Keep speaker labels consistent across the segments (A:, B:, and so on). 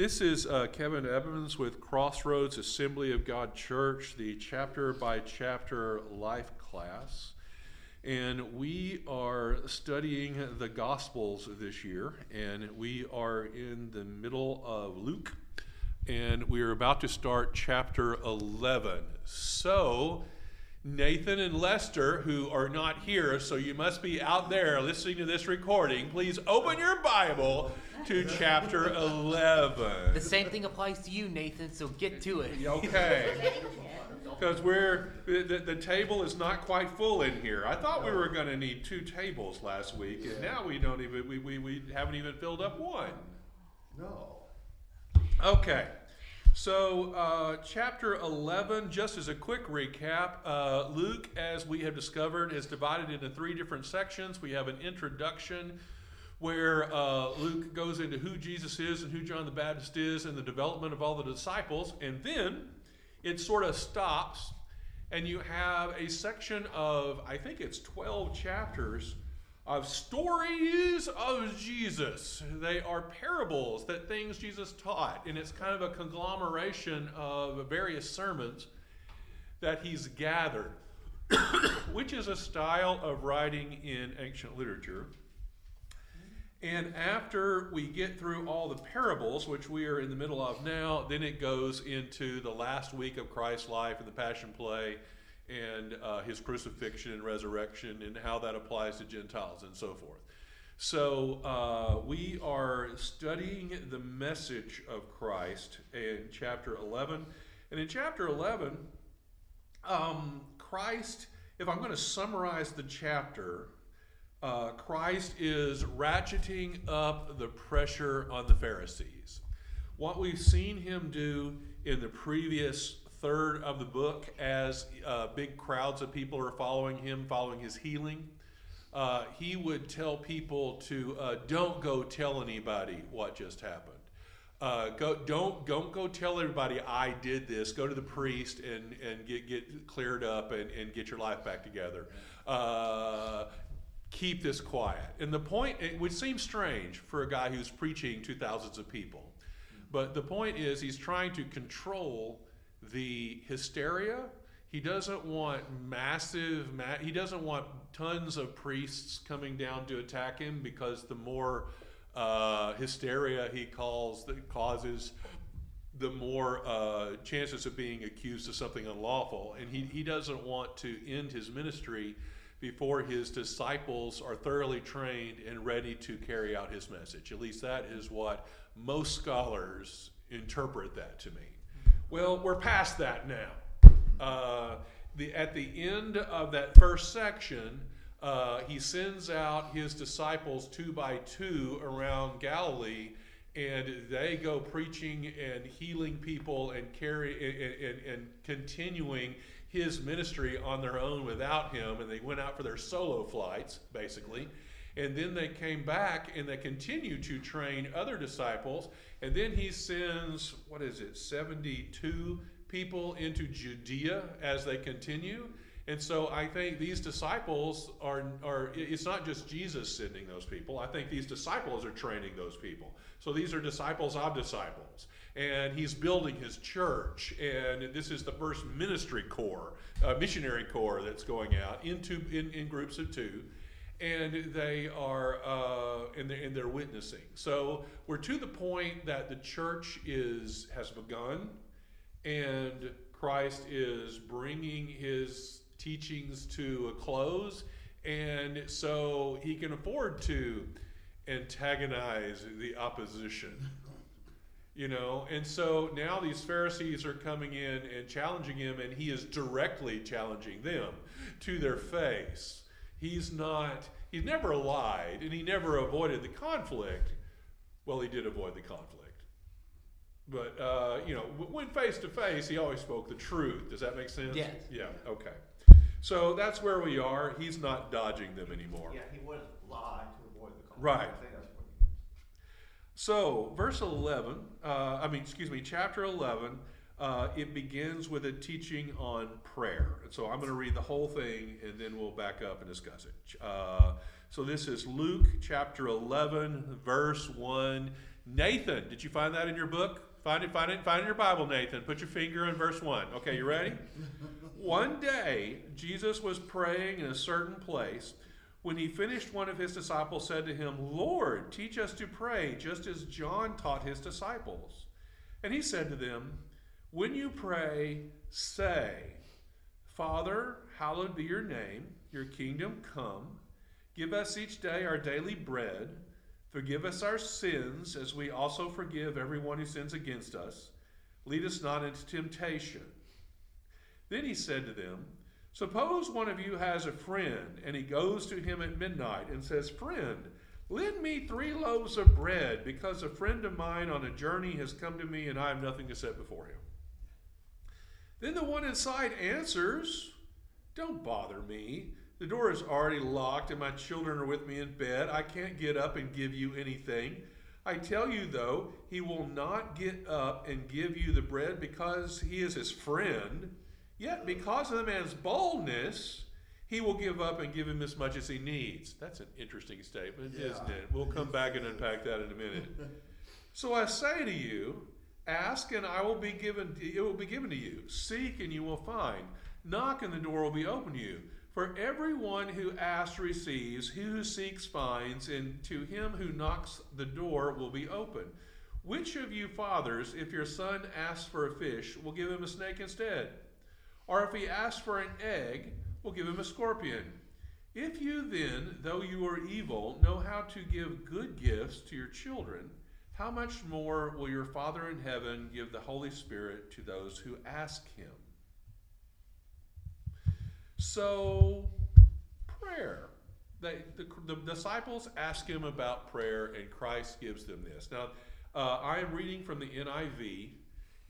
A: This is uh, Kevin Evans with Crossroads Assembly of God Church, the chapter by chapter life class. And we are studying the Gospels this year, and we are in the middle of Luke, and we are about to start chapter 11. So, Nathan and Lester, who are not here, so you must be out there listening to this recording, please open your Bible to chapter 11.
B: The same thing applies to you, Nathan, so get to it.
A: Okay. Because we're the, the table is not quite full in here. I thought we were going to need two tables last week, and now we don't even we, we, we haven't even filled up one.
C: No.
A: Okay. So, uh, chapter 11, just as a quick recap, uh, Luke, as we have discovered, is divided into three different sections. We have an introduction where uh, Luke goes into who Jesus is and who John the Baptist is and the development of all the disciples. And then it sort of stops, and you have a section of, I think it's 12 chapters of stories of Jesus. They are parables that things Jesus taught, and it's kind of a conglomeration of various sermons that he's gathered, which is a style of writing in ancient literature. And after we get through all the parables, which we are in the middle of now, then it goes into the last week of Christ's life and the Passion Play and uh, his crucifixion and resurrection and how that applies to Gentiles and so forth. So uh, we are studying the message of Christ in chapter 11. And in chapter 11, um, Christ, if I'm going to summarize the chapter, uh, Christ is ratcheting up the pressure on the Pharisees. What we've seen him do in the previous third of the book, as uh, big crowds of people are following him, following his healing, uh, he would tell people to uh, don't go tell anybody what just happened. Uh, go, don't don't go tell everybody I did this. Go to the priest and, and get, get cleared up and, and get your life back together. Uh, keep this quiet. And the point, it would seem strange for a guy who's preaching to thousands of people, but the point is he's trying to control the hysteria. He doesn't want massive, ma- he doesn't want tons of priests coming down to attack him because the more uh, hysteria he calls that causes, the more uh, chances of being accused of something unlawful. And he, he doesn't want to end his ministry before his disciples are thoroughly trained and ready to carry out his message. At least that is what most scholars interpret that to mean. Well, we're past that now. Uh, the, at the end of that first section, uh, he sends out his disciples two by two around Galilee, and they go preaching and healing people and carry and, and, and continuing his ministry on their own without him, and they went out for their solo flights, basically. And then they came back and they continued to train other disciples. And then he sends, what is it, 72 people into Judea as they continue. And so I think these disciples are, are, it's not just Jesus sending those people. I think these disciples are training those people. So these are disciples of disciples and he's building his church. And this is the first ministry corps, uh, missionary corps that's going out into in, in groups of two, and they are uh, and, they're, and they're witnessing. So we're to the point that the church is has begun, and Christ is bringing his teachings to a close, and so he can afford to antagonize the opposition you know and so now these pharisees are coming in and challenging him and he is directly challenging them to their face he's not he's never lied and he never avoided the conflict. Well he did avoid the conflict. But uh, you know when face to face he always spoke the truth. Does that make sense?
B: Yes.
A: Yeah okay. So that's where we are. He's not dodging them anymore.
C: Yeah, he wouldn't lie to avoid the conflict.
A: Right.
C: I think that's what he
A: So, verse 11, uh, I mean, excuse me, chapter 11, uh, it begins with a teaching on prayer. So I'm going to read the whole thing and then we'll back up and discuss it. Uh, so, this is Luke chapter 11, verse 1. Nathan, did you find that in your book? Find it, find it, find it in your Bible, Nathan. Put your finger in verse 1. Okay, you ready? One day, Jesus was praying in a certain place. When he finished, one of his disciples said to him, Lord, teach us to pray, just as John taught his disciples. And he said to them, When you pray, say, Father, hallowed be your name, your kingdom come. Give us each day our daily bread. Forgive us our sins, as we also forgive everyone who sins against us. Lead us not into temptation. Then he said to them, Suppose one of you has a friend, and he goes to him at midnight and says, Friend, lend me three loaves of bread, because a friend of mine on a journey has come to me, and I have nothing to set before him. Then the one inside answers, Don't bother me. The door is already locked, and my children are with me in bed. I can't get up and give you anything. I tell you, though, he will not get up and give you the bread because he is his friend. Yet, because of the man's boldness, he will give up and give him as much as he needs. That's an interesting statement,
C: Yeah.
A: isn't it? We'll come back and unpack that in a minute. So I say to you, ask and I will be given it will be given to you. Seek and you will find. Knock and the door will be open to you. For everyone who asks receives, he who seeks finds, and to him who knocks the door will be open. Which of you fathers, if your son asks for a fish, will give him a snake instead? Or if he asks for an egg, will give him a scorpion? If you then, though you are evil, know how to give good gifts to your children, how much more will your Father in heaven give the Holy Spirit to those who ask him? So, prayer. They, the, the disciples ask him about prayer, and Christ gives them this. Now, uh, I am reading from the NIV,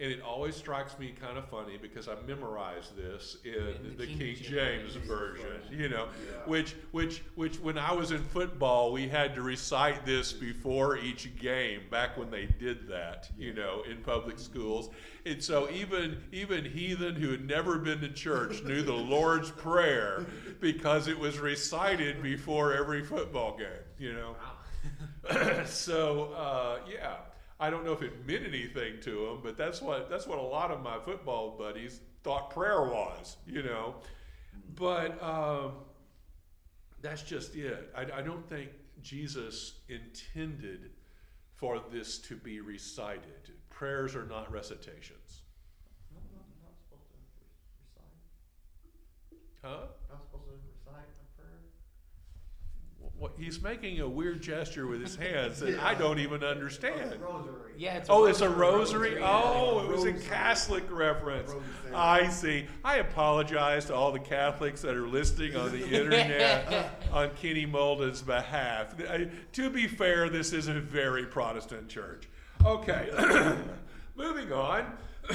A: and it always strikes me kind of funny because I memorized this in, the, King, James, version. You know,
C: Yeah.
A: which which which when I was in football, we had to recite this before each game. Back when they did that, you know, in public schools, and so even even heathen who had never been to church knew the Lord's prayer because it was recited before every football game. You know. so uh, yeah, I don't know if it meant anything to them, but that's what that's what a lot of my football buddies thought prayer was, you know. But um, that's just it. I, I don't think Jesus intended for this to be recited. Prayers are not recitations,
C: No, no, not supposed to recite.
A: huh?
C: Not supposed to recite a prayer.
A: What, he's making a weird gesture with his hands that I don't even understand.
C: Rosary.
B: Yeah, it's
A: Oh, it's a
B: rosary.
A: rosary?
B: Rosary,
A: Oh, it was a Catholic reference. I see. I apologize to all the Catholics that are listening on the internet on Kenny Molden's behalf. To be fair, this is a very Protestant church. Okay, moving on.
C: they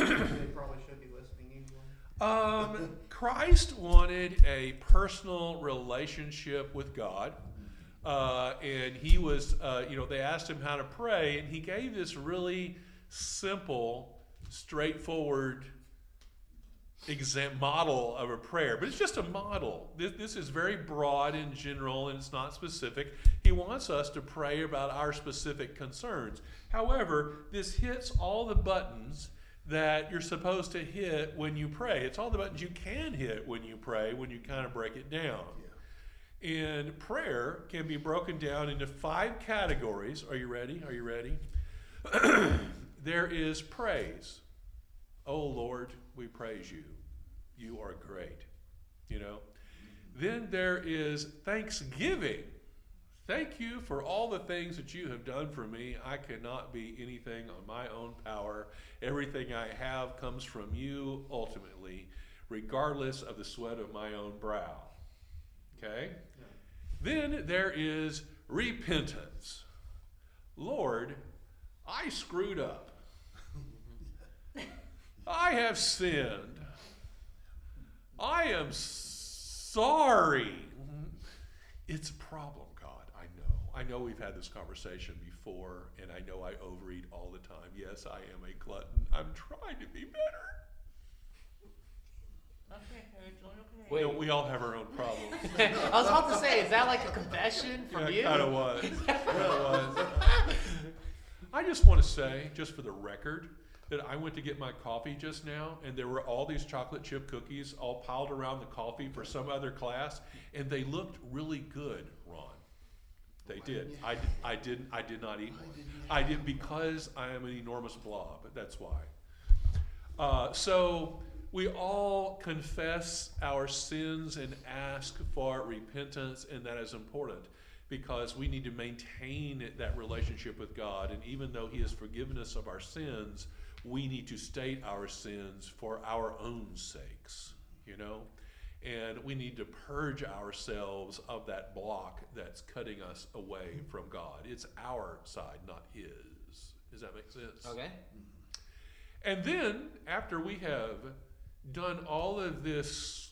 C: probably should be listening anyway.
A: Um, Christ wanted a personal relationship with God. Uh, and he was, uh, you know, they asked him how to pray, and he gave this really simple, straightforward model of a prayer. But it's just a model. This, this is very broad and general, and it's not specific. He wants us to pray about our specific concerns. However, this hits all the buttons that you're supposed to hit when you pray. It's all the buttons you can hit when you pray when you kind of break it down. And prayer can be broken down into five categories. Are you ready? Are you ready? there is praise. Oh Lord, we praise you. You are great. You know? Then there is thanksgiving. Thank you for all the things that you have done for me. I cannot be anything on my own power. Everything I have comes from you ultimately, regardless of the sweat of my own brow. Okay? Then there is repentance. Lord, I screwed up. I have sinned. I am sorry. It's a problem, God. I know. I know we've had this conversation before, and I know I overeat all the time. Yes, I am a glutton. I'm trying to be better.
B: Wait,
A: You know, we all have our own problems.
B: I was about to say, is that like a confession from
A: Yeah,
B: you?
A: kind of was. Kind of was. I just want to say, just for the record, that I went to get my coffee just now, and there were all these chocolate chip cookies all piled around the coffee for some other class, and they looked really good, Ron. They did. I, did- I didn't. I did not eat one. I did because I am an enormous blob. That's why. Uh, so we all confess our sins and ask for repentance, and that is important because we need to maintain that relationship with God. And even though He has forgiven us of our sins, we need to state our sins for our own sakes, you know? And we need to purge ourselves of that block that's cutting us away from God. It's our side, not His. Does that make sense?
D: Okay.
A: And then, after we have done all of this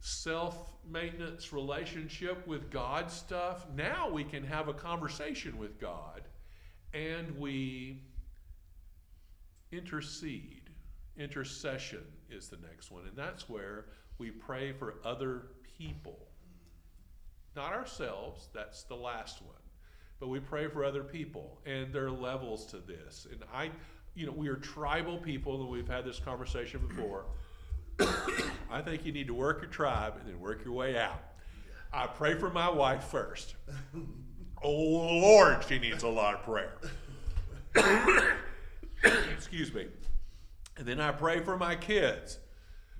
A: self maintenance relationship with God stuff, now we can have a conversation with God and we intercede. Intercession is the next one, and that's where we pray for other people. Not ourselves, that's the last one. But we pray for other people, and there are levels to this. And I, you know, we are tribal people, and we've had this conversation before. I think you need to work your tribe and then work your way out. I pray for my wife first. Oh Lord, she needs a lot of prayer. Excuse me. And then I pray for my kids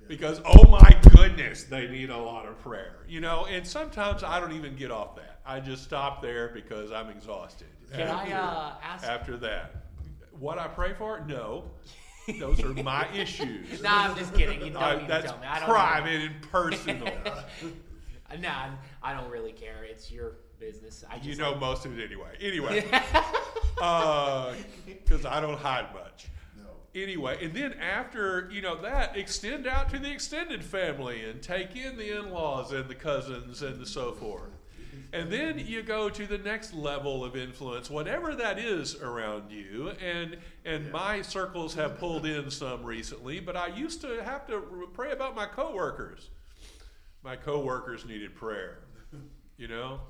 A: because oh my goodness, they need a lot of prayer. You know, and sometimes I don't even get off that. I just stop there because I'm exhausted.
D: Can I uh, ask?
A: After that, what I pray for? No, those are my issues.
D: Nah, I'm just kidding. You don't
A: Uh,
D: need to
A: that's
D: tell me. I don't
A: private and personal.
D: Nah, I'm- don't really care. It's your business. I just
A: you know
D: like-
A: most of it anyway. Anyway, because I don't hide much. Anyway, and then after you know that, extend out to the extended family and take in the in-laws and the cousins and the so forth. And then you go to the next level of influence, whatever that is around you. And and my circles have pulled in some recently, but I used to have to pray about my coworkers. My coworkers needed prayer, you know.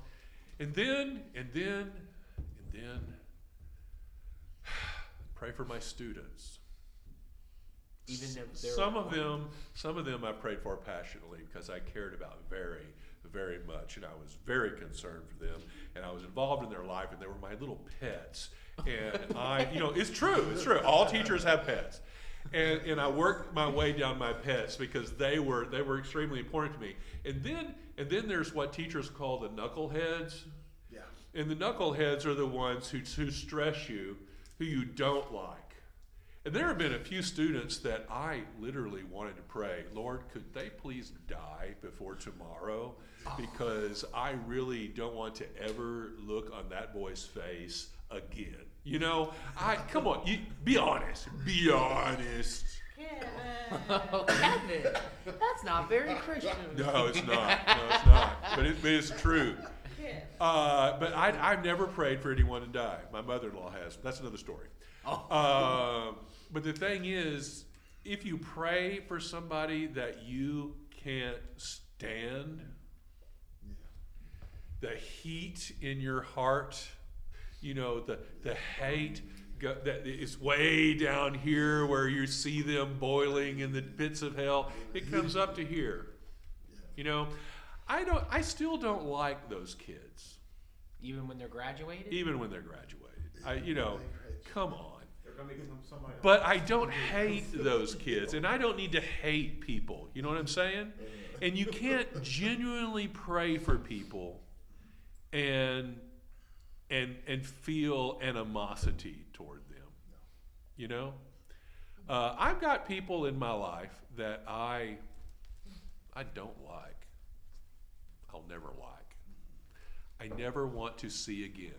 A: And then and then and then pray for my students.
D: Even
A: Some of them, some of them I prayed for passionately because I cared about very, very much, and I was very concerned for them, and I was involved in their life, and they were my little pets. And I, you know, it's true, it's true. All teachers have pets, and and I worked my way down my pets because they were they were extremely important to me. And then and then there's what teachers call the knuckleheads.
E: Yeah.
A: And the knuckleheads are the ones who, who stress you, who you don't like. And there have been a few students that I literally wanted to pray, Lord, could they please die before tomorrow? Because I really don't want to ever look on that boy's face again. You know, I come on, you, be honest. Be honest.
D: Oh, Kevin, that's not very Christian.
A: No, it's not. No, it's not. But, it, but it's true. Uh, but I, I've never prayed for anyone to die. My mother-in-law has. That's another story. Uh, but the thing is, if you pray for somebody that you can't stand, the heat in your heart, you know, the the hate go, that is way down here where you see them boiling in the pits of hell. It comes up to here. You know, I don't. I still don't like those kids,
D: Even when they're graduated.
A: even when they're graduated. I, you know, come on. But I don't hate those kids, and I don't need to hate people. You know what I'm saying? And you can't genuinely pray for people and and and feel animosity toward them. You know, uh, I've got people in my life that I I don't like. I'll never like. I never want to see again.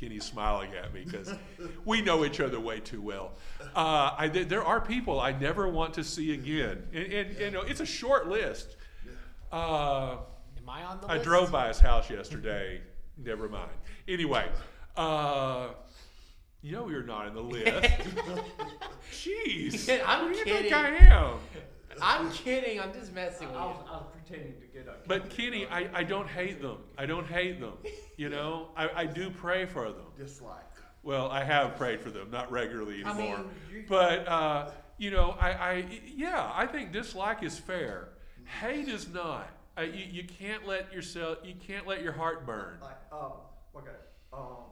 A: Kenny's smiling at me because we know each other way too well. Uh, I, there are people I never want to see again, and, and you know it's a short list. Uh,
D: Am I on the list
A: I
D: list?
A: drove by his house yesterday. Never mind. Anyway, uh, you know you're not in the list. Jeez,
D: I'm
A: who do you
D: kidding.
A: think I am?
D: I'm kidding. I'm just messing with
C: I was,
D: you.
C: I was pretending to get a.
A: But Kenny, I, I don't hate them. I don't hate them. You know, I, I do pray for them.
E: Dislike.
A: Well, I have prayed for them, not regularly anymore.
D: I
A: anymore.
D: mean, you-
A: but uh, you know, I, I yeah, I think dislike is fair. Hate is not. Uh, you, you can't let yourself. You can't let your heart burn.
C: Like, um, okay, um,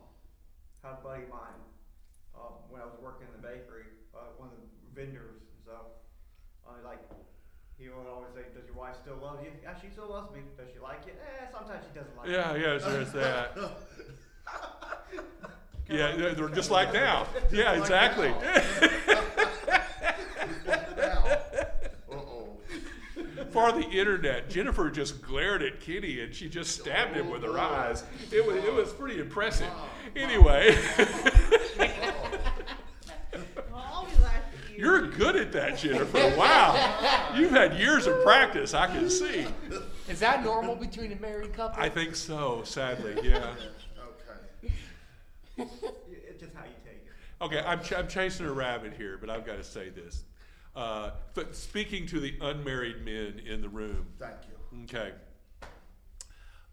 C: had a buddy of mine, um, when I was working in the bakery, uh, one of the vendors and like, he would always say, does your wife still love you? Yeah, she still loves me. Does she like you? Eh, sometimes she doesn't like
A: Yeah,
C: me.
A: yes, there's that. Yeah, they're they're just like now. Yeah,
E: Like
A: exactly.
E: Uh-oh.
A: For the internet, Jennifer just glared at Kenny and she just stabbed him with her eyes. It was it was pretty impressive. Anyway,
B: Well, I'll be last to you.
A: You're good at that, Jennifer. Wow, you've had years of practice. I can see.
D: Is that normal between a married couple?
A: I think so. Sadly, yeah.
E: Okay.
C: It's just how you take it.
A: Okay, I'm, ch- I'm chasing a rabbit here, but I've got to say this. Uh, but speaking to the unmarried men in the room,
E: Thank you.
A: okay.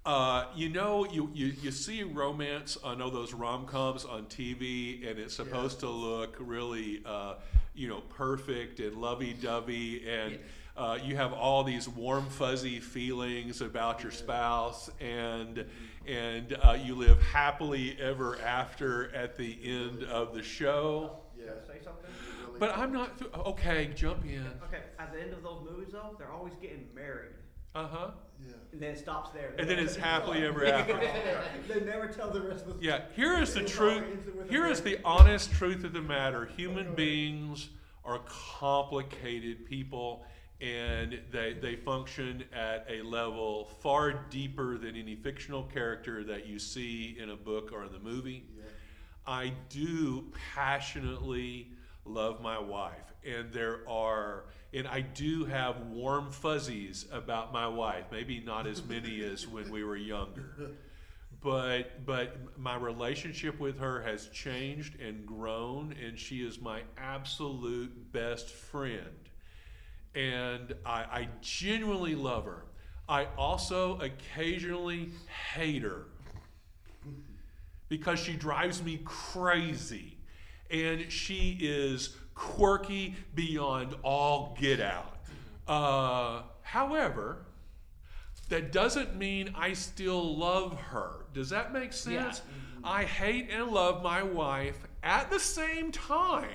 A: Uh, you know, you, you, you see romance on all those rom coms on TV, and it's supposed to look really, uh, you know, perfect and lovey dovey, and uh, you have all these warm, fuzzy feelings about your spouse, and and uh, you live happily ever after at the end of the show.
E: Yeah.
C: Say something?
E: Really-
A: But I'm not. Th- okay, jump in.
C: Okay, at the end of those movies though, they're always getting married.
A: Uh huh.
E: Yeah.
C: And then it stops there.
A: And then it's happily ever after.
C: they never tell the rest of the story.
A: Yeah, here is the
C: It's
A: truth.
C: always with a
A: Here is the honest truth of the matter. Human beings are complicated people, and they they function at a level far deeper than any fictional character that you see in a book or in the movie.
E: Yeah.
A: I do passionately love my wife, and there are, and I do have warm fuzzies about my wife. Maybe not as many as when we were younger, but but my relationship with her has changed and grown, and she is my absolute best friend, and I, I genuinely love her. I also occasionally hate her because she drives me crazy and she is quirky beyond all get out. Uh, however, that doesn't mean I still love her. Does that make sense? I hate and love my wife at the same time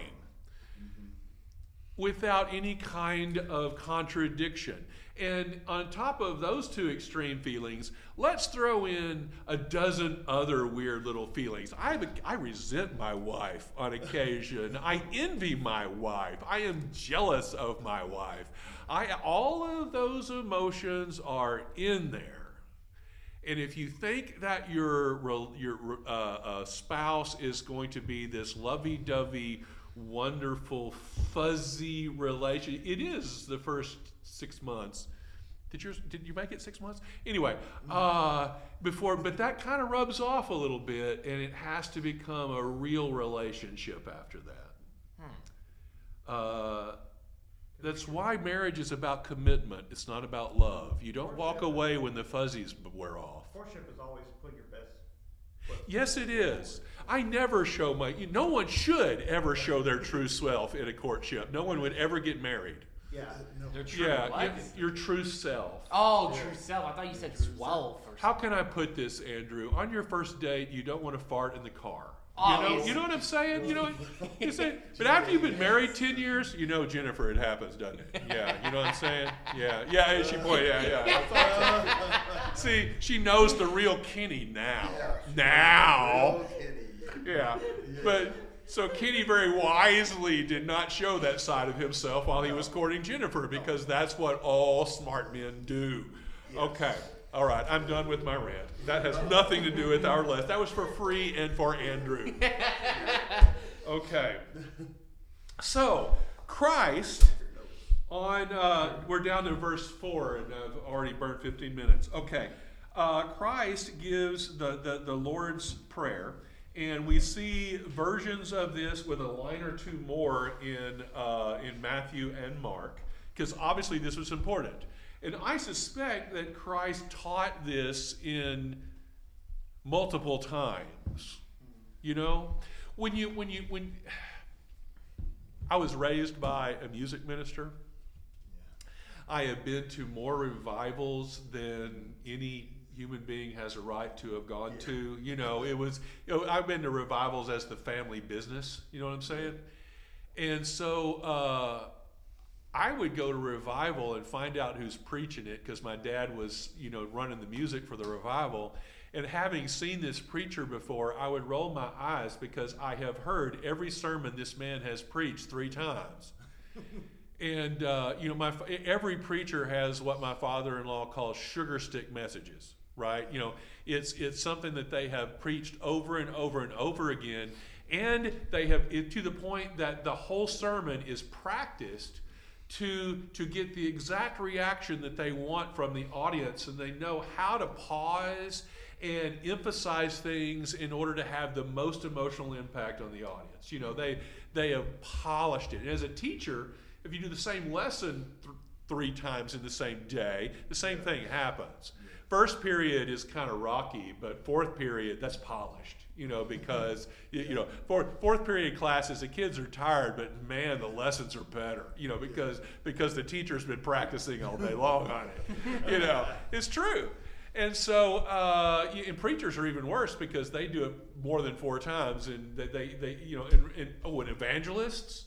A: without any kind of contradiction. And on top of those two extreme feelings, let's throw in a dozen other weird little feelings. I, resent my wife on occasion. I envy my wife. I am jealous of my wife. I, all of those emotions are in there. And if you think that your your uh, uh, spouse is going to be this lovey-dovey, wonderful, fuzzy relation, it is the first six months. Did yours? Did you make it six months? Anyway, uh, before, but that kind of rubs off a little bit, and it has to become a real relationship after that. Uh, that's why marriage is about commitment. It's not about love. You don't walk away when the fuzzies wear off.
C: Courtship is always putting your best.
A: Yes, it is. I never show my. No one should ever show their true self in a courtship. No one would ever get married.
C: Yeah.
E: No.
D: They're true.
A: Yeah,
D: what?
A: your true self.
D: Oh, true self. I thought you said twelve
A: How can I put this, Andrew? On your first date, you don't want to fart in the car. Oh, you know,
D: Obvious.
A: you know what I'm saying? You know, you say, but after you've been married ten years, you know, Jennifer, it happens, doesn't it? Yeah, you know what I'm saying? Yeah, yeah. and She boy, yeah, yeah. See, she knows the real Kenny now. Now. Yeah, but so Kenny very wisely did not show that side of himself while he was courting Jennifer because that's what all smart men do. Okay, all right, I'm done with my rant. That has nothing to do with our list. That was for free and for Andrew. Okay, so Christ on uh, we're down to verse four and I've already burned 15 minutes. Okay, uh, Christ gives the, the the Lord's prayer, and we see versions of this with a line or two more in uh, in Matthew and Mark. because obviously this was important. And I suspect that Christ taught this in multiple times. You know, when you when you when I was raised by a music minister. I have been to more revivals than any human being has a right to have gone to. You know, it was, you know, I've been to revivals as the family business. You know what I'm saying? And so uh, I would go to revival and find out who's preaching it because my dad was, you know, running the music for the revival. And having seen this preacher before, I would roll my eyes because I have heard every sermon this man has preached three times. and uh, you know, my every preacher has what my father-in-law calls sugar stick messages, right? You know, it's it's something that they have preached over and over and over again, and they have it, to the point that the whole sermon is practiced to to get the exact reaction that they want from the audience, and they know how to pause and emphasize things in order to have the most emotional impact on the audience. You know, they they have polished it. And as a teacher, if you do the same lesson th- three times in the same day, the same thing happens. First period is kind of rocky, but fourth period that's polished. You know, because you, you know fourth fourth period classes, the kids are tired, but man, the lessons are better. You know, because because the teacher's been practicing all day long on it. You know, it's true. And so, uh, and preachers are even worse because they do it more than four times, and they, they, they you know, and, and oh, and evangelists,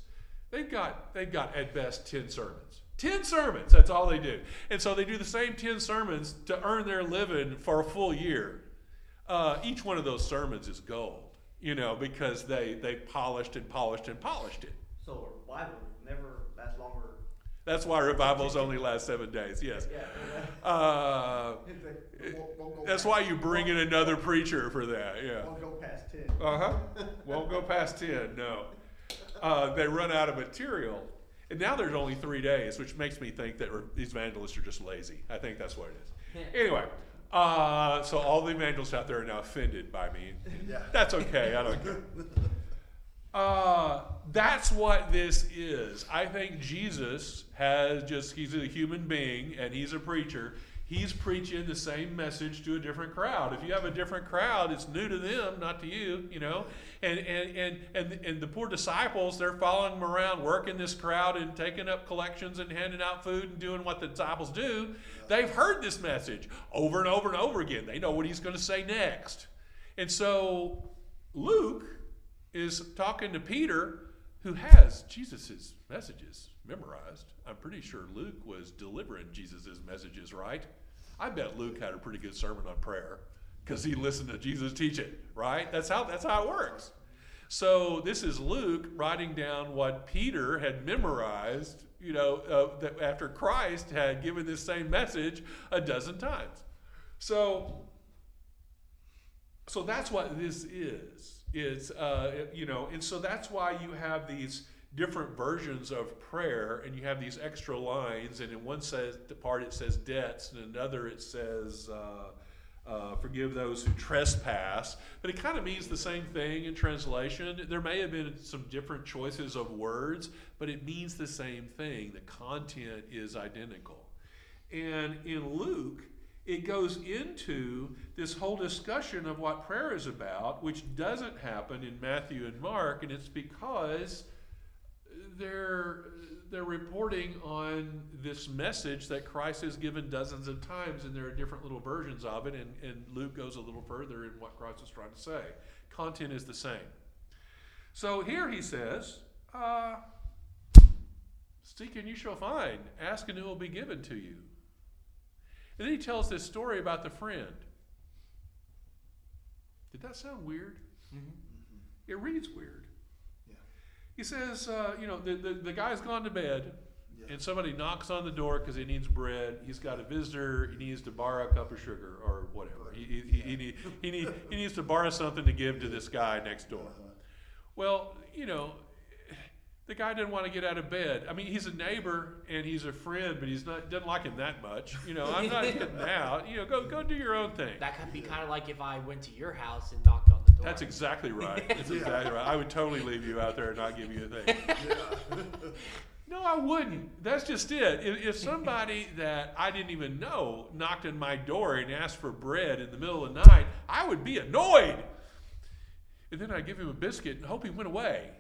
A: they've got they've got at best ten sermons. Ten sermons, that's all they do. And so they do the same ten sermons to earn their living for a full year. Uh, each one of those sermons is gold, you know, because they they polished and polished and polished it.
C: So revival never lasts longer.
A: That's why revivals only last seven days. Yes.
C: Yeah.
A: Uh,
C: It won't, won't go
A: that's why you bring in another preacher for that. Yeah.
C: Won't go past ten.
A: Uh huh. Won't go past 10, no. Uh, they run out of material. And now there's only three days, which makes me think that these evangelists are just lazy. I think that's what it is. Anyway, uh, so all the evangelists out there are now offended by me.
E: Yeah.
A: That's okay. I don't care. Uh, that's what this is. I think Jesus has just, he's a human being and he's a preacher. He's preaching the same message to a different crowd. If you have a different crowd, it's new to them, not to you, you know. And and and and, and the poor disciples, they're following him around, working this crowd and taking up collections and handing out food and doing what the disciples do. They've heard this message over and over and over again. They know what he's going to say next. And so Luke is talking to Peter, who has Jesus' messages memorized. I'm pretty sure Luke was delivering Jesus' messages, right? I bet Luke had a pretty good sermon on prayer because he listened to Jesus teach it, right? That's how that's how it works. So this is Luke writing down what Peter had memorized, you know, uh, that after Christ had given this same message a dozen times. So so that's what this is is uh, you know and so that's why you have these different versions of prayer and you have these extra lines and in one says the part it says debts and another it says uh, uh, forgive those who trespass. But it kind of means the same thing in translation. There may have been some different choices of words but it means the same thing. The content is identical. And in luke it goes into this whole discussion of what prayer is about, which doesn't happen in Matthew and Mark, and it's because they're they're reporting on this message that Christ has given dozens of times, and there are different little versions of it, and, and Luke goes a little further in what Christ is trying to say. Content is the same. So here he says, uh, Seek and you shall find, ask and it will be given to you. And then he tells this story about the friend. Did that sound weird? It reads weird.
E: Yeah.
A: He says, uh, you know, the, the, the guy's gone to bed,
E: Yeah.
A: and somebody knocks on the door because he needs bread. He's got a visitor. He needs to borrow a cup of sugar or whatever. He, he, he, he, need, he, need, he needs to borrow something to give to this guy next door.
E: Uh-huh.
A: Well, you know, the guy didn't want to get out of bed. I mean, he's a neighbor and he's a friend, but he's not doesn't like him that much. You know, I'm not getting out. You know, go go do your own thing.
D: That could be kind of like if I went to your house and knocked on.
A: That's exactly right. That's exactly right. I would totally leave you out there and not give you a thing.
E: Yeah.
A: No, I wouldn't. That's just it. If, if somebody that I didn't even know knocked on my door and asked for bread in the middle of the night, I would be annoyed. And then I'd give him a biscuit and hope he went away.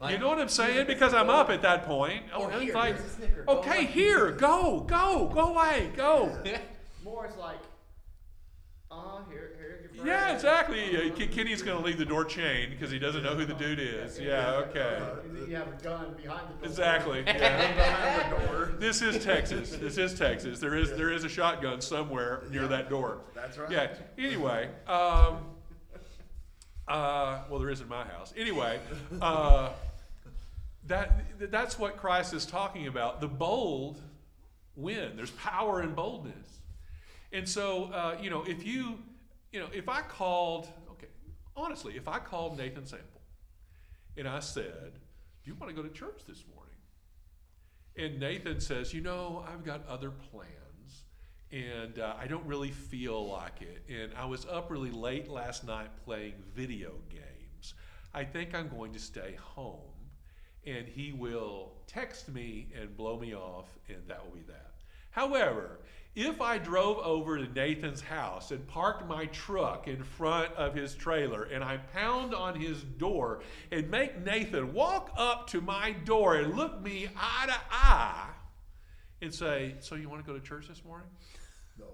D: Like,
A: you know what I'm saying? Because I'm up at that point.
D: Or
A: Oh,
D: here,
A: like,
D: here's a Snicker,
A: okay,
D: away.
A: here, go, go, go away, go.
C: More it's like, uh, here, here's your
A: Yeah, exactly. Uh. Kenny's going to leave the door chained because he doesn't know who the dude is. Yeah, okay.
C: And you have a gun behind the door.
A: Exactly. Yeah.
C: behind the door.
A: This is Texas. This is Texas. There is there is a shotgun somewhere near that door.
E: That's right.
A: Yeah. Anyway, um, uh, well, there is in my house. Anyway, uh, that that's what Christ is talking about. The bold win. There's power in boldness. And so, uh, you know, if you, you know, if I called, okay, honestly, if I called Nathan Sample and I said, "Do you want to go to church this morning?" And Nathan says, You know, I've got other plans and uh, I don't really feel like it. And I was up really late last night playing video games. I think I'm going to stay home. And he will text me and blow me off, and that will be that. However, if I drove over to Nathan's house and parked my truck in front of his trailer and I pound on his door and make Nathan walk up to my door and look me eye to eye and say, So you want to go to church this morning?
E: No.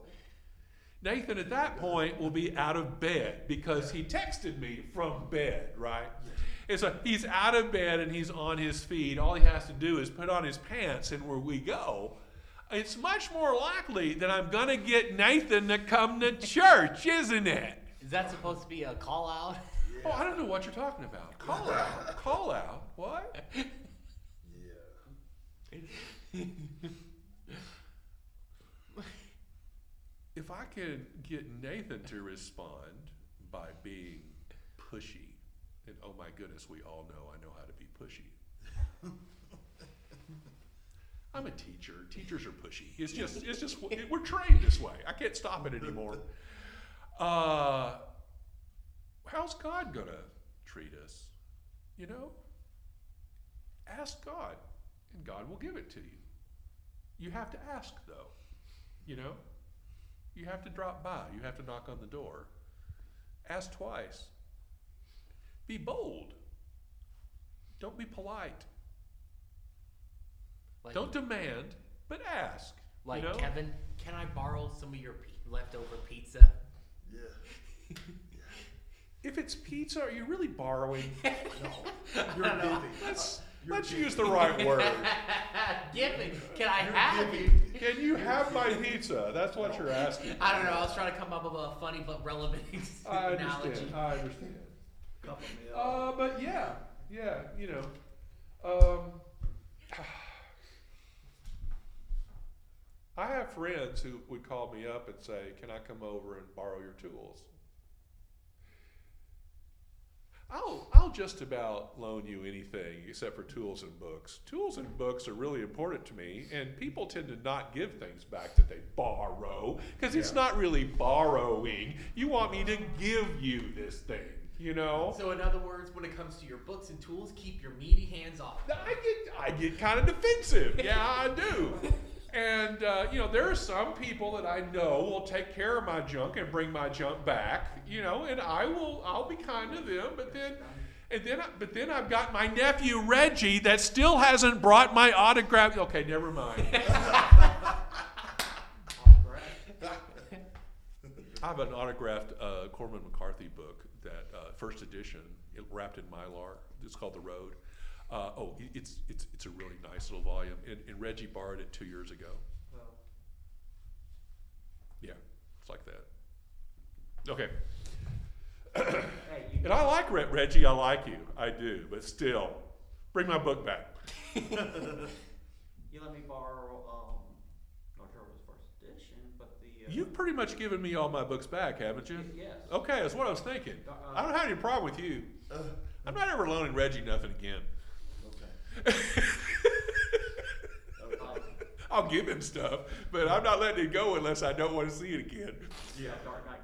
A: Nathan at that point will be out of bed because he texted me from bed, right? And so he's out of bed and he's on his feet. All he has to do is put on his pants and where we go. It's much more likely that I'm going to get Nathan to come to church, isn't it?
D: Is that supposed to be a call out?
A: Oh, I don't know what you're talking about. Call out. Call out. What?
E: Yeah.
A: If I could get Nathan to respond by being pushy, and oh my goodness, we all know I know how to be pushy. I'm a teacher. Teachers are pushy. It's just, it's just, we're trained this way. I can't stop it anymore. Uh, how's God gonna treat us? You know, ask God, and God will give it to you. You have to ask though. You know, you have to drop by. You have to knock on the door. Ask twice. Be bold. Don't be polite.
D: Like,
A: Don't demand, but ask.
D: like
A: you know?
D: Kevin, can I borrow some of your p- leftover pizza?
E: Yeah.
A: If it's pizza, are you really borrowing?
E: No. You're giving.
A: Let's
E: You're
A: let's
E: giving.
A: use the right word.
D: Giving. Can I
E: You're
D: have it?
E: giving.
A: Can you have my pizza? That's what you're asking.
D: I don't know. I was trying to come up with a funny but relevant
A: I
D: analogy.
A: understand. I understand.
C: Couple meals.
A: Uh, but yeah, yeah, you know, um, I have friends who would call me up and say, "Can I come over and borrow your tools?" I'll I'll just about loan you anything except for tools and books. Tools and books are really important to me, and people tend to not give things back that they borrow because it's
E: Yeah.
A: not really borrowing. You want me to give you this thing, you know?
D: So, in other words, when it comes to your books and tools, keep your meaty hands off.
A: I get I get kind of defensive. Yeah, I do. And uh, you know, there are some people that I know will take care of my junk and bring my junk back. You know, and I will. I'll be kind to them. But then, and then, I, but then I've got my nephew Reggie that still hasn't brought my autograph. Okay, never mind. I have an autographed uh, Cormac McCarthy book that uh, first edition, it, wrapped in mylar. It's called The Road. Uh, oh, it- it's it's it's a really nice little volume, and, and Reggie borrowed it two years ago.
C: Well,
A: Yeah, it's like that. Okay,
C: hey,
A: and I like Re- Reggie. I like you. I do, but still, bring my book back.
C: You let me borrow, um, not sure it was first edition, but the. Uh,
A: You've pretty much given me all my books back, haven't you?
C: Yes.
A: Okay, that's what I was thinking.
C: Uh,
A: I don't have any problem with you.
E: Uh,
A: I'm not ever loaning Reggie nothing again. I'll give him stuff, but I'm not letting it go unless I don't want to see it again.
C: yeah, Dark Knight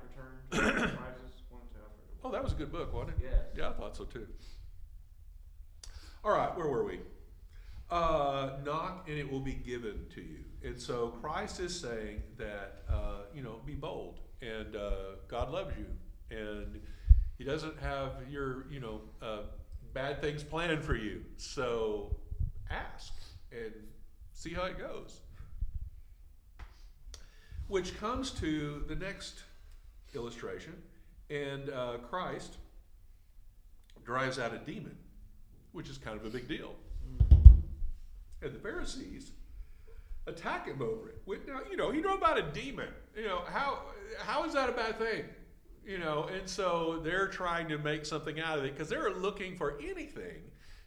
C: Returns, Rises, one, two, I forget.
A: Oh, that was a good book, wasn't it?
C: Yes.
A: Yeah, I thought so too. All right, where were we? uh, knock and it will be given to you. And so Christ is saying that, uh, you know, be bold and uh, God loves you and He doesn't have your, you know, uh, bad things planned for you. So ask and see how it goes. Which comes to the next illustration, and uh, Christ drives out a demon, which is kind of a big deal. And the Pharisees attack him over it. Now, you know, he know about a demon. You know, how how is that a bad thing? You know, and so they're trying to make something out of it because they're looking for anything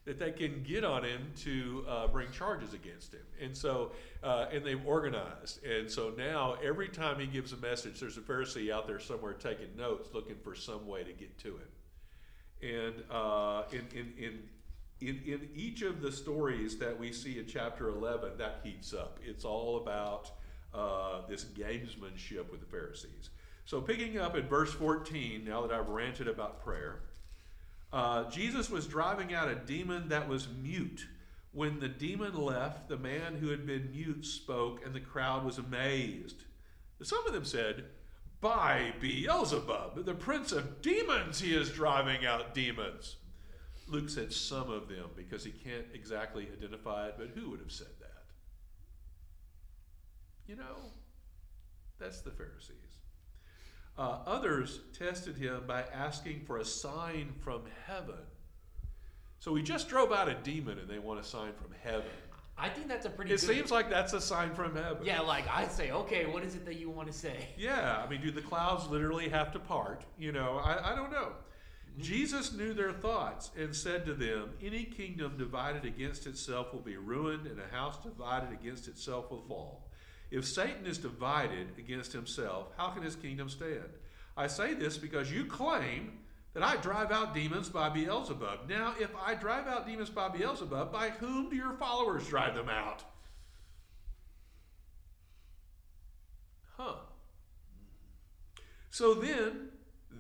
A: that they can get on him to uh, bring charges against him. And so, uh, and they've organized. And so now, every time he gives a message, there's a Pharisee out there somewhere taking notes, looking for some way to get to it. And uh, in, in, in, in, in each of the stories that we see in chapter 11, that heats up. It's all about uh, this gamesmanship with the Pharisees. So, picking up at verse 14, now that I've ranted about prayer, uh, Jesus was driving out a demon that was mute. When the demon left, the man who had been mute spoke, and the crowd was amazed. Some of them said, By Beelzebub, the prince of demons, he is driving out demons. Luke said some of them because he can't exactly identify it, but who would have said that? You know, that's the Pharisees. Uh, others tested him by asking for a sign from heaven. So he just drove out a demon and they want a sign from heaven.
D: I think that's a pretty.
A: It
D: good,
A: seems like that's a sign from heaven.
D: Yeah, like I say, okay, what is it that you want to say?
A: Yeah, I mean, do the clouds literally have to part? You know, I, I don't know. Jesus knew their thoughts and said to them, Any kingdom divided against itself will be ruined, and a house divided against itself will fall. If Satan is divided against himself, how can his kingdom stand? I say this because you claim that I drive out demons by Beelzebub. Now, if I drive out demons by Beelzebub, by whom do your followers drive them out? Huh. So then,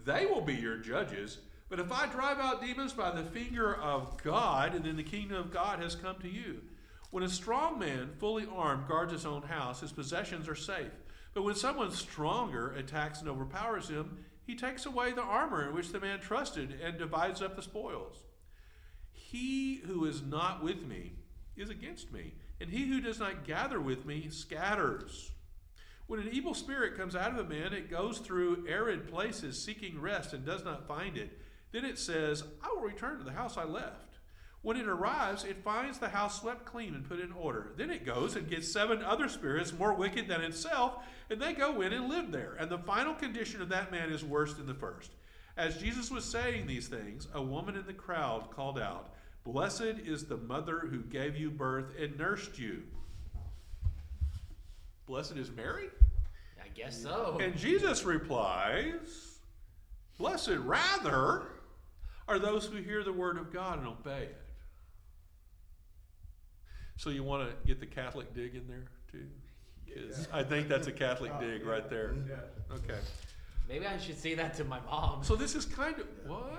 A: they will be your judges. But if I drive out demons by the finger of God, then the kingdom of God has come to you. When a strong man, fully armed, guards his own house, his possessions are safe. But when someone stronger attacks and overpowers him, he takes away the armor in which the man trusted and divides up the spoils. He who is not with me is against me, and he who does not gather with me scatters. When an evil spirit comes out of a man, it goes through arid places seeking rest and does not find it. Then it says, I will return to the house I left. When it arrives, it finds the house swept clean and put in order. Then it goes and gets seven other spirits more wicked than itself, and they go in and live there. And the final condition of that man is worse than the first. As Jesus was saying these things, a woman in the crowd called out, Blessed is the mother who gave you birth and nursed you. Blessed is Mary?
D: I guess so.
A: And Jesus replies, Blessed rather are those who hear the word of God and obey it. So you want to get the Catholic dig in there too? 'Cause I think that's a Catholic dig right there.
C: Yeah.
A: Okay.
D: Maybe I should say that to my mom.
A: So this is kind of what?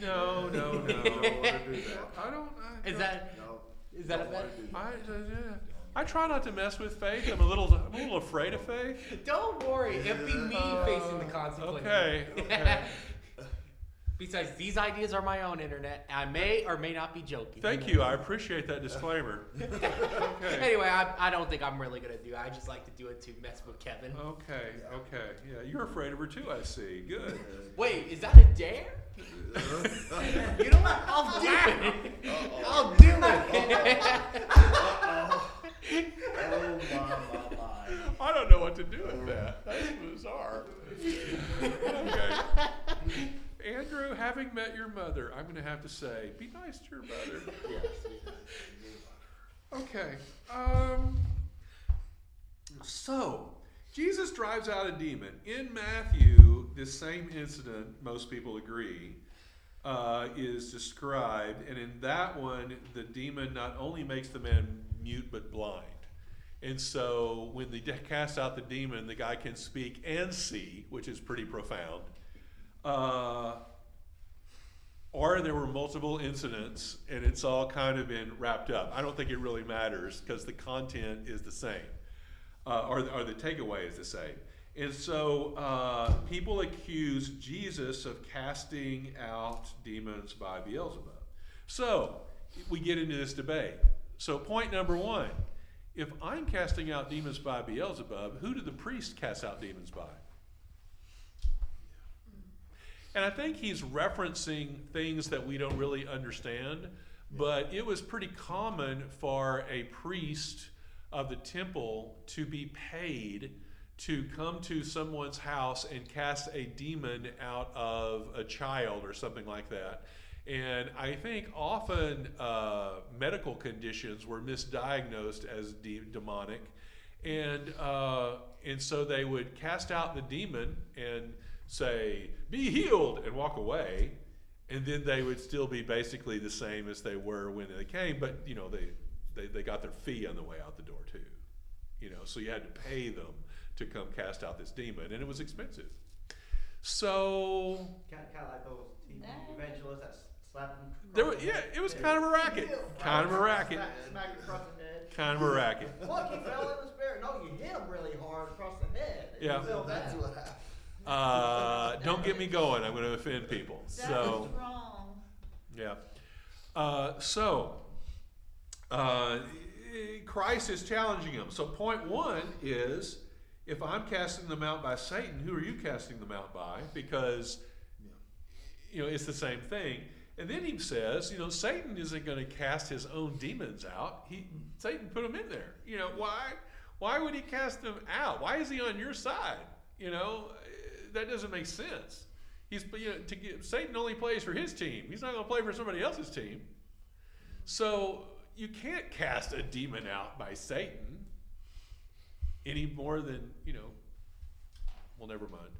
A: No, no, no.
E: I don't want to do that.
A: I don't. I
D: Is
A: don't-
D: that
E: No.
D: is that a
E: don't
D: bad?
E: wanna do that.
A: I, uh, yeah. I try not to mess with faith. I'm a little. I'm a little afraid of faith.
D: Don't worry, it'd be me facing the consequences.
A: Okay. Okay.
D: Besides, these ideas are my own internet. I may or may not be joking.
A: Thank you. I appreciate that disclaimer. Okay.
D: Anyway, I, I don't think I'm really gonna do it. I just like to do it to mess with Kevin.
A: Okay, okay. Yeah, you're afraid of her too, I see. Good.
D: Wait, is that a dare? you know what? I'll do it. I'll do it.
E: Oh my my my.
A: I don't know what to do with that. That's bizarre. Okay. Andrew, having met your mother, I'm going to have to say, be nice to your mother. Okay. Um. So, Jesus drives out a demon. In Matthew, this same incident, most people agree, uh, is described, and in that one, the demon not only makes the man mute but blind. And so, when they cast out the demon, the guy can speak and see, which is pretty profound. Uh, or there were multiple incidents, and it's all kind of been wrapped up. I don't think it really matters because the content is the same, uh, or, or the takeaway is the same. And so uh, people accuse Jesus of casting out demons by Beelzebub. So we get into this debate. So, point number one if I'm casting out demons by Beelzebub, who do the priests cast out demons by? And I think he's referencing things that we don't really understand, but it was pretty common for a priest of the temple to be paid to come to someone's house and cast a demon out of a child or something like that. And I think often uh, medical conditions were misdiagnosed as de- demonic. And, uh, and so they would cast out the demon and say, be healed, and walk away. And then they would still be basically the same as they were when they came, but you know, they, they, they got their fee on the way out the door too. You know, so you had to pay them to come cast out this demon, and it was expensive. So
C: Kind of, kind of like those TV
B: Nah.
C: evangelists that slap them.
A: there, were, yeah, it was kind of a racket, kind of a racket,
C: Smack, smack across the head.
A: kind of a racket.
C: Look, he fell in the spirit. No, you hit him really hard across the head. It
A: Yeah.
C: was so
E: That's
C: bad.
E: what happened.
A: Uh, don't get me going. I'm going to offend people.
B: That
A: So.
B: wrong.
A: Yeah. Uh, so, uh, Christ is challenging them. So, point one is if I'm casting them out by Satan, who are you casting them out by? Because, you know, it's the same thing. And then he says, you know, Satan isn't going to cast his own demons out. He Satan put them in there. You know, why? Why would he cast them out? Why is he on your side? You know, that doesn't make sense. He's you know to get, Satan only plays for his team. He's not going to play for somebody else's team. So you can't cast a demon out by Satan any more than you know. Well, never mind.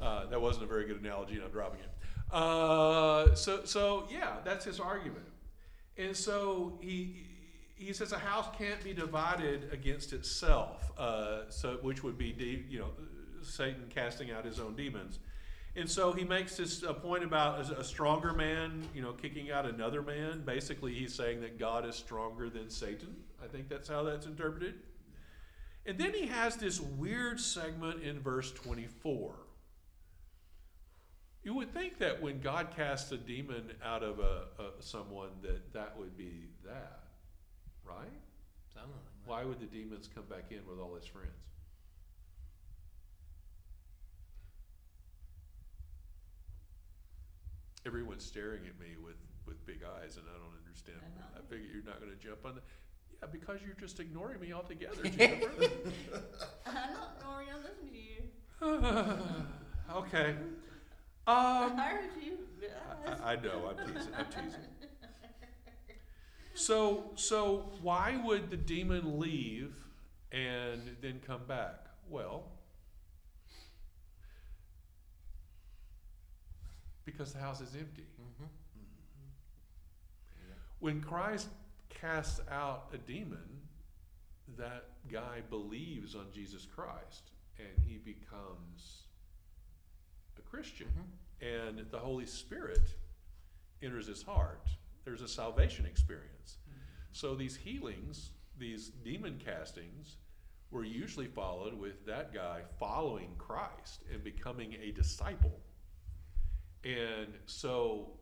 A: Uh, that wasn't a very good analogy, and I'm dropping it. Uh, so so yeah, that's his argument. And so he he says a house can't be divided against itself. Uh, so which would be de- you know Satan casting out his own demons. And so he makes this a point about a, stronger man, you know, kicking out another man. Basically, he's saying that God is stronger than Satan. I think that's how that's interpreted. And then he has this weird segment in verse 24. You would think that when God casts a demon out of a, a someone, that that would be that, right?
D: Like that.
A: Why would the demons come back in with all his friends? Everyone's staring at me with, with big eyes, and I don't understand.
B: I.
A: Figure you're not going to jump on the. Yeah, because you're just ignoring me altogether, Jennifer.
B: I'm not ignoring. I'm listening to you.
A: okay. Um,
B: I heard you.
A: I, I know. I'm teasing. I'm teasing. So, so why would the demon leave and then come back? Well, because the house is empty.
D: Mm-hmm. mm-hmm.
A: When Christ casts out a demon, that guy believes on Jesus Christ and he becomes a Christian. Mm-hmm. And the Holy Spirit enters his heart. There's a salvation experience. Mm-hmm. So these healings, these demon castings, were usually followed with that guy following Christ and becoming a disciple. And so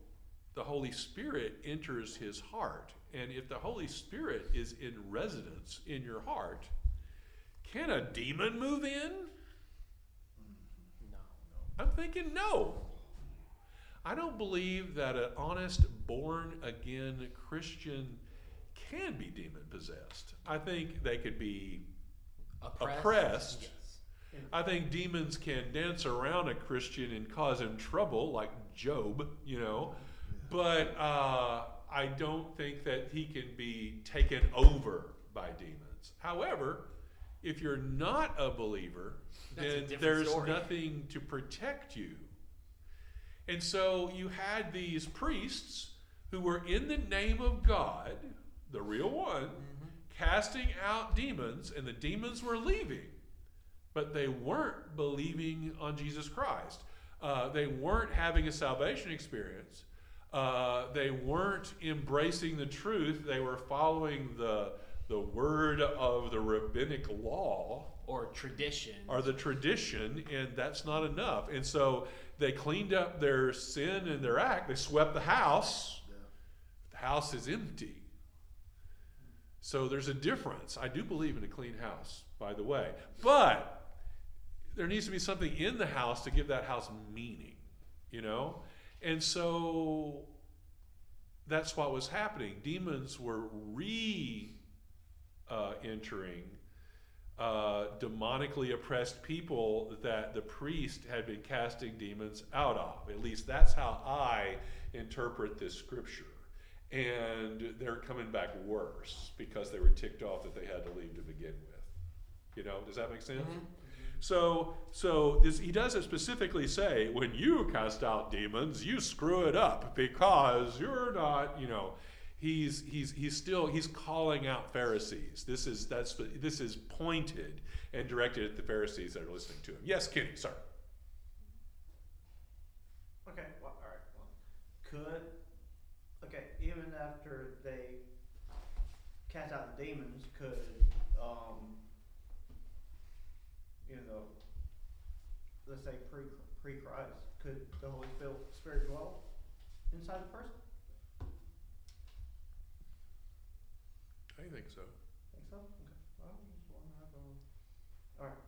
A: the Holy Spirit enters his heart. And if the Holy Spirit is in residence in your heart, can a demon move in?
D: No,
A: I'm thinking no. I don't believe that an honest, born again Christian can be demon possessed. I think they could be
D: no.
A: Oppressed.
D: Yes.
A: I think demons can dance around a Christian and cause him trouble, like Job, you know. But uh, I don't think that he can be taken over by demons. However, if you're not a believer,
D: That's a
A: then
D: different
A: there's
D: story.
A: nothing to protect you. And so you had these priests who were in the name of God, the real one,
D: Mm-hmm.
A: casting out demons, and the demons were leaving but they weren't believing on Jesus Christ. Uh, they weren't having a salvation experience. Uh, they weren't embracing the truth. They were following the the word of the rabbinic law
D: Or tradition.
A: or the tradition, and that's not enough. And so they cleaned up their sin and their act. They swept the house. The house is empty. So there's a difference. I do believe in a clean house, by the way. But there needs to be something in the house to give that house meaning, you know? And so that's what was happening. Demons were re uh, entering uh, demonically oppressed people that the priest had been casting demons out of. At least that's how I interpret this scripture. And they're coming back worse because they were ticked off that they had to leave to begin with. You know, does that make sense? So, so this, he doesn't specifically say when you cast out demons, you screw it up because you're not, you know. He's he's he's still he's calling out Pharisees. This is that's this is pointed and directed at the Pharisees that are listening to him. Yes, Kenny, sorry.
C: Okay, well, all right. Well, could okay, even after they cast out the demons, could um, you know, let's say pre pre Christ, could the Holy Spirit dwell inside the person?
A: I think so.
C: Think so? Okay. Well, I just wanna have a. All right.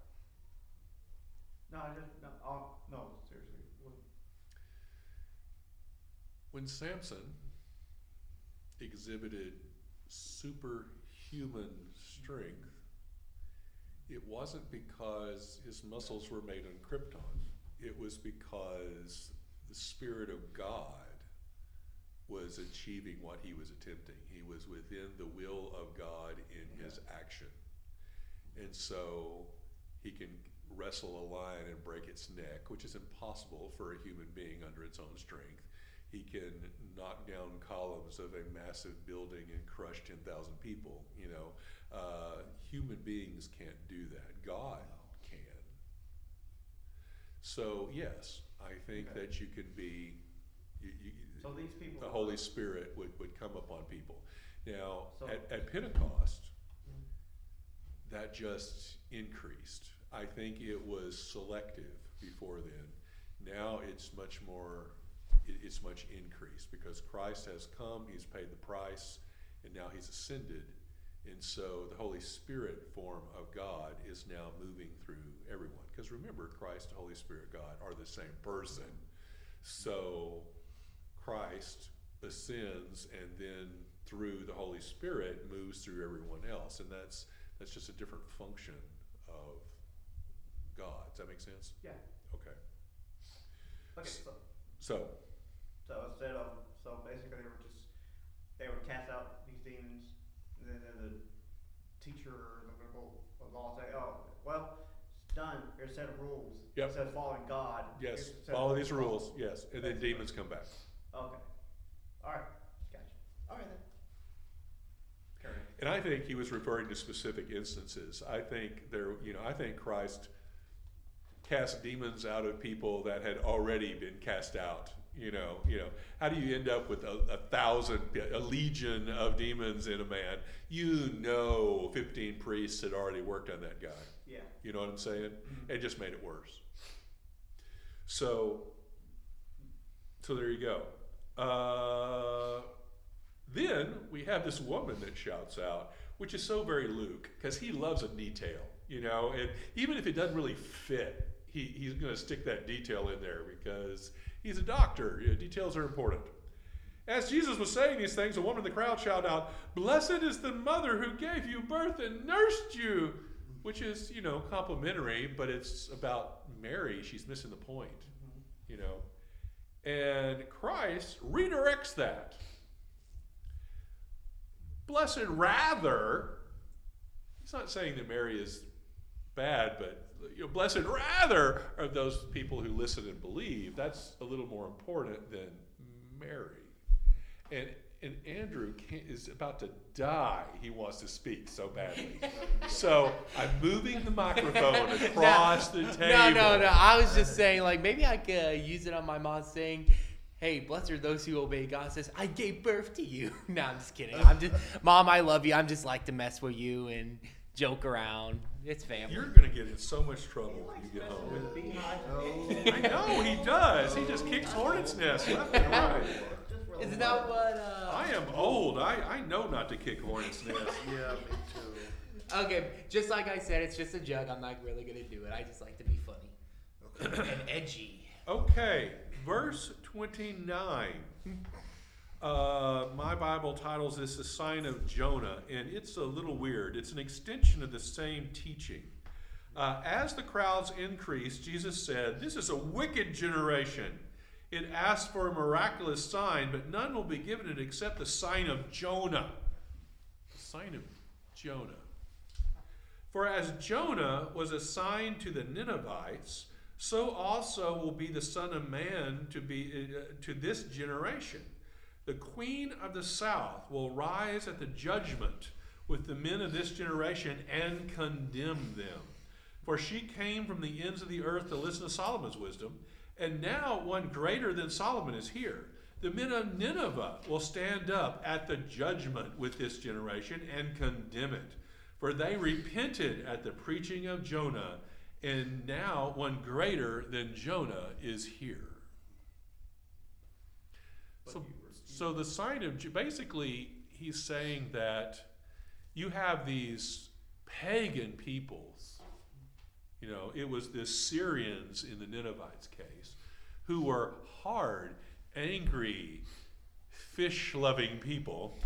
C: No, I just no. Oh, no, seriously. What-
A: When Samson exhibited superhuman strength, it wasn't because his muscles were made on Krypton. It was because the Spirit of God was achieving what he was attempting. He was within the will of God in his action. And so he can wrestle a lion and break its neck, which is impossible for a human being under its own strength. He can knock down columns of a massive building and crush 10,000 people. You know, uh, human beings can't do that. God can. So, yes, I think
C: Okay.
A: that you can be. You, you,
C: So these people.
A: the Holy Spirit would, would come upon people. Now,
C: So-
A: at, at Pentecost, that just increased. I think it was selective before then. Now it's much more, it, it's much increased because Christ has come, he's paid the price, and now he's ascended. And so the Holy Spirit form of God is now moving through everyone. Because remember, Christ, Holy Spirit, God are the same person. So Christ ascends and then through the Holy Spirit moves through everyone else. And that's that's just a different function of God. Does that make sense?
C: Yeah.
A: Okay.
C: Okay. So,
A: So
C: so instead of um, so basically they were just they would cast out these demons, and then the teacher or the biblical law say, oh well, it's done. Here's a set of rules.
A: Yep.
C: Instead of following God.
A: yes,
C: here's a set of
A: follow these rules. Yes, and then demons come back.
C: Okay. All right. Gotcha. All right then. Carry on.
A: And I think he was referring to specific instances. I think there, you know, I think Christ cast demons out of people that had already been cast out. You know, you know, how do you end up with a, a thousand, a legion of demons in a man? You know, fifteen priests had already worked on that guy.
C: Yeah.
A: You know what I'm saying?
C: Mhm.
A: It just made it worse. So, so there you go. Uh, then we have this woman that shouts out, which is so very Luke, because he loves a detail, you know, and even if it doesn't really fit, he, he's going to stick that detail in there because he's a doctor. Details are important. As Jesus was saying these things, a woman in the crowd shouted out, Blessed is the mother who gave you birth and nursed you, which is, you know, complimentary, but it's about Mary. She's missing the point, you know. And Christ redirects that. Blessed rather, he's not saying that Mary is bad, but you know, blessed rather are those people who listen and believe. That's a little more important than Mary. And and Andrew can't, is about to die. He wants to speak so badly. so I'm moving the microphone across the table.
D: No, no, no. I was just saying, like, maybe I could uh, use it on my mom saying, hey, blessed are those who obey God. Says, I gave birth to you. no, I'm just kidding. I'm just, mom, I love you. I'm just like to mess with you and joke around. It's family.
A: You're gonna get in so much trouble when you get home.
C: With beehive.
E: Oh.
A: I know he does. He just kicks hornets' nests left and right.
D: Isn't that what? Uh...
A: I am old. I, I know not to kick hornets' nests.
E: Yeah, me too.
D: Okay, just like I said, it's just a joke. I'm not really gonna do it. I just like to be funny and edgy.
A: Okay, verse 29. Uh, my Bible titles this the sign of Jonah, and it's a little weird. It's an extension of the same teaching. Uh, as the crowds increased, Jesus said, This is a wicked generation. It asks for a miraculous sign, but none will be given it except the sign of Jonah. The sign of Jonah. For as Jonah was a sign to the Ninevites, so also will be the Son of Man to be uh, to this generation. The Queen of the South will rise at the judgment with the men of this generation and condemn them. For she came from the ends of the earth to listen to Solomon's wisdom, and now one greater than Solomon is here. The men of Nineveh will stand up at the judgment with this generation and condemn it. For they repented at the preaching of Jonah, and now one greater than Jonah is here. So, so the sign of basically, he's saying that you have these pagan peoples. You know, it was the Syrians in the Ninevites case who were hard, angry, fish loving people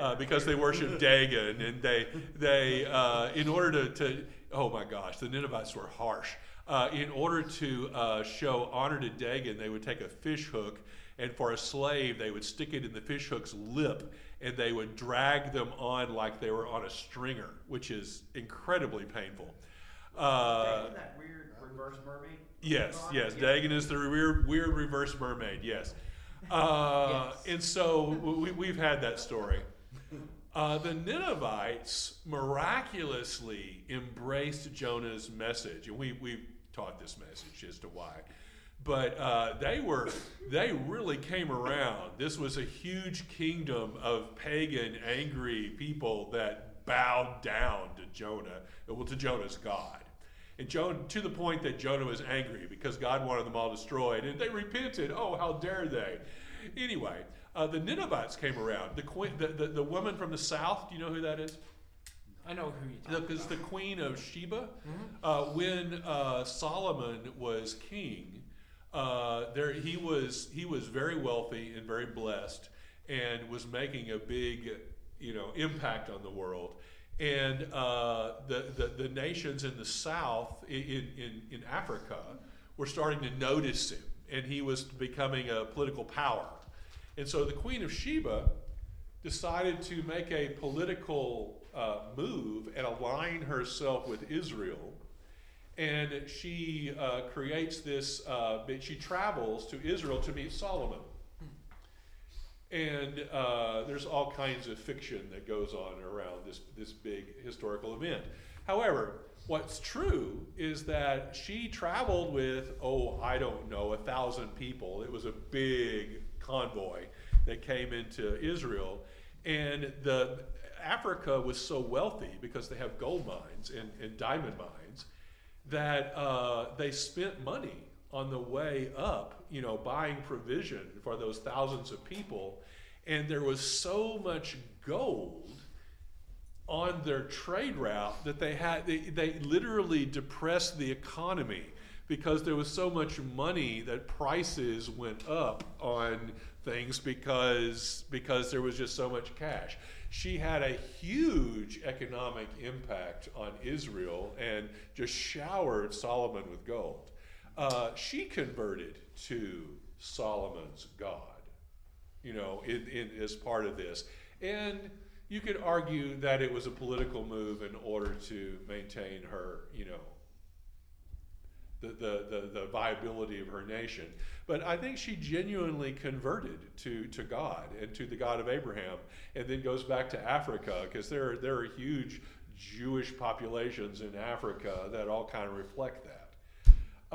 A: uh, because they worship Dagon, and they they uh, in order to, to oh my gosh, the Ninevites were harsh. Uh, in order to uh, show honor to Dagon, they would take a fish hook, and for a slave, they would stick it in the fish hook's lip, and they would drag them on like they were on a stringer, which is incredibly painful. Uh,
C: Dagon, that weird reverse mermaid.
A: Yes, yes.
C: Yeah.
A: Dagon is the weird, weird reverse mermaid. Yes. Uh,
D: Yes.
A: And so we, we've had that story. Uh, the Ninevites miraculously embraced Jonah's message, and we, we've taught this message as to why. But uh, they were, they really came around. This was a huge kingdom of pagan, angry people that bowed down to Jonah, well, to Jonah's God. And Jonah, to the point that Jonah was angry because God wanted them all destroyed, and they repented. Oh, how dare they! Anyway, uh, the Ninevites came around. The, queen, the, the the woman from the south. Do you know who that is?
D: I know who you're talking
A: Because the queen of Sheba.
D: Mm-hmm.
A: Uh, when uh, Solomon was king, uh, there he was he was very wealthy and very blessed, and was making a big you know impact on the world. And uh, the, the the nations in the south in, in in Africa were starting to notice him, and he was becoming a political power. And so the Queen of Sheba decided to make a political uh, move and align herself with Israel. And she uh, creates this, uh, she travels to Israel to meet Solomon. And uh, there's all kinds of fiction that goes on around this, this big historical event. However, what's true is that she traveled with, oh, I don't know, a thousand people. It was a big convoy that came into Israel. And the Africa was so wealthy because they have gold mines and, and diamond mines that uh, they spent money on the way up, you know, buying provision for those thousands of people. And there was so much gold on their trade route that they had, they, they literally depressed the economy because there was so much money that prices went up on things because because there was just so much cash. She had a huge economic impact on Israel and just showered Solomon with gold. Uh, she converted to Solomon's God, you know, in, in, as part of this. And you could argue that it was a political move in order to maintain her, you know, the, the, the, the viability of her nation. But I think she genuinely converted to, to God and to the God of Abraham, and then goes back to Africa because there, there are huge Jewish populations in Africa that all kind of reflect that.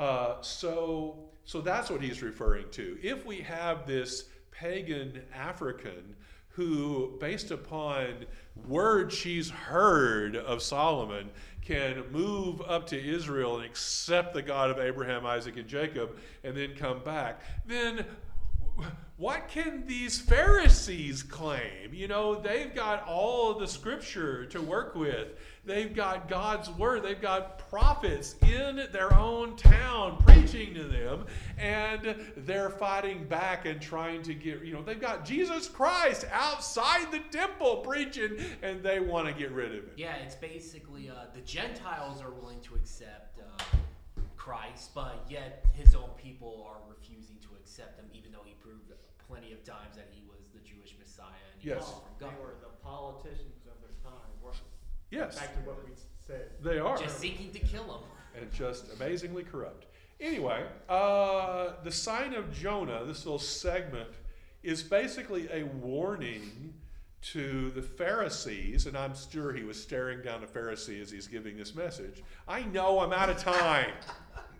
A: Uh, so so that's what he's referring to. If we have this pagan African who, based upon words she's heard of Solomon, can move up to Israel and accept the God of Abraham, Isaac, and Jacob, and then come back, then what can these Pharisees claim? You know, they've got all the scripture to work with. They've got God's word. They've got prophets in their own town preaching to them, and they're fighting back and trying to get, you know, they've got Jesus Christ outside the temple preaching, and they want to get rid of him.
D: Yeah, it's basically uh, the Gentiles are willing to accept uh, Christ, but yet his own people are refusing to accept him, even though he proved plenty of times that he was the Jewish Messiah and he
A: Yes.
D: was from
C: They were the politicians of their time, weren't
A: Yes,
C: Back to what we said.
A: they are.
D: Just seeking to kill him.
A: and just amazingly corrupt. Anyway, uh, the sign of Jonah, this little segment, is basically a warning to the Pharisees, and I'm sure he was staring down the Pharisee as he's giving this message. I know I'm out of time.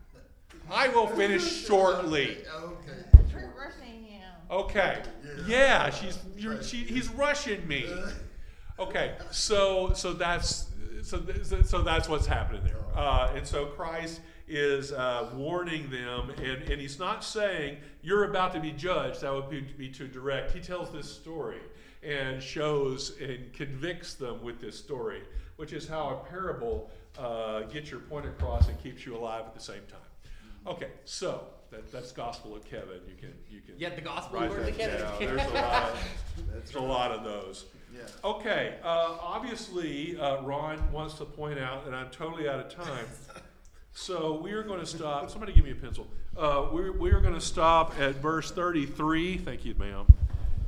A: I will finish shortly.
E: Okay.
B: We're rushing him.
A: Okay. Yeah, she's you're, she, he's rushing me. Okay, so so that's so th- so that's what's happening there, uh, and so Christ is uh, warning them, and, and he's not saying you're about to be judged. That would be, be too direct. He tells this story and shows and convicts them with this story, which is how a parable uh, gets your point across and keeps you alive at the same time. Okay, so that, that's gospel of Kevin. You can you can
D: Yeah, the gospel
A: that
D: Kevin.
A: down. There's a lot. Of, there's a lot of those.
E: Yeah.
A: Okay, uh, obviously, uh, Ron wants to point out that I'm totally out of time. So we are going to stop. Somebody give me a pencil. Uh, we're, we are going to stop at verse 33. Thank you, ma'am.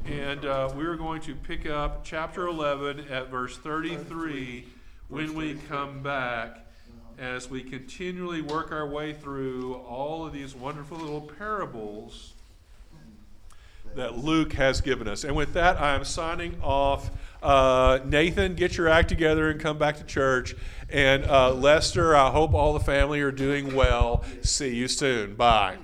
A: And uh, we are going to pick up chapter 11 at verse 33 when we come back as we continually work our way through all of these wonderful little parables that Luke has given us. And with that, I am signing off. Uh, Nathan, get your act together and come back to church. And uh, Lester, I hope all the family are doing well. See you soon. Bye.